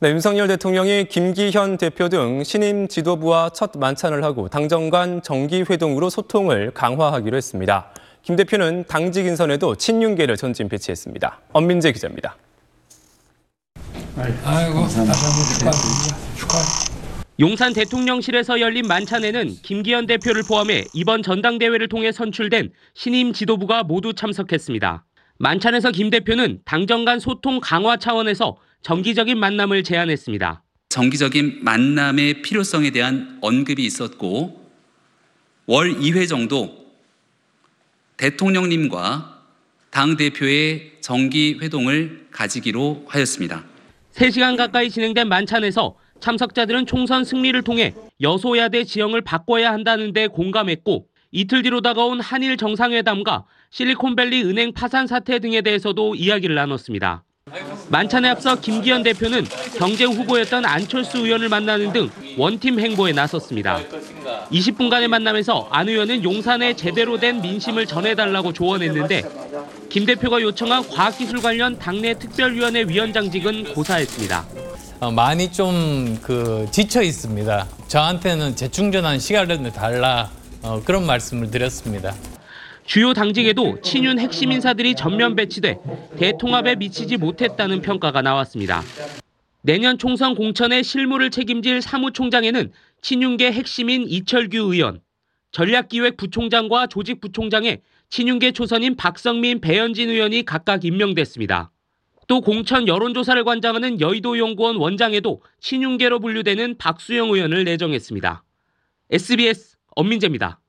네, 윤석열 대통령이 김기현 대표 등 신임 지도부와 첫 만찬을 하고 당정 간 정기 회동으로 소통을 강화하기로 했습니다. 김 대표는 당직 인선에도 친윤계를 전진 배치했습니다. 엄민재 기자입니다. 아이고. 용산 대통령실에서 열린 만찬에는 김기현 대표를 포함해 이번 전당대회를 통해 선출된 신임 지도부가 모두 참석했습니다. 만찬에서 김 대표는 당정 간 소통 강화 차원에서 정기적인 만남을 제안했습니다. 정기적인 만남의 필요성에 대한 언급이 있었고 월 2회 정도 대통령님과 당 대표의 정기 회동을 가지기로 하였습니다. 3시간 가까이 진행된 만찬에서 참석자들은 총선 승리를 통해 여소야대 지형을 바꿔야 한다는 데 공감했고 이틀 뒤로 다가온 한일 정상회담과 실리콘밸리 은행 파산 사태 등에 대해서도 이야기를 나눴습니다. 만찬에 앞서 김기현 대표는 경쟁 후보였던 안철수 의원을 만나는 등 원팀 행보에 나섰습니다. 20분간의 만남에서 안 의원은 용산에 제대로 된 민심을 전해달라고 조언했는데 김 대표가 요청한 과학기술 관련 당내 특별위원회 위원장직은 고사했습니다. 어, 많이 좀 그 지쳐 있습니다. 저한테는 재충전한 시간을 달라 어, 그런 말씀을 드렸습니다. 주요 당직에도 친윤 핵심 인사들이 전면 배치돼 대통합에 미치지 못했다는 평가가 나왔습니다. 내년 총선 공천의 실무를 책임질 사무총장에는 친윤계 핵심인 이철규 의원, 전략기획부총장과 조직부총장에 친윤계 초선인 박성민, 배현진 의원이 각각 임명됐습니다. 또 공천 여론조사를 관장하는 여의도연구원 원장에도 친윤계로 분류되는 박수영 의원을 내정했습니다. SBS 엄민재입니다.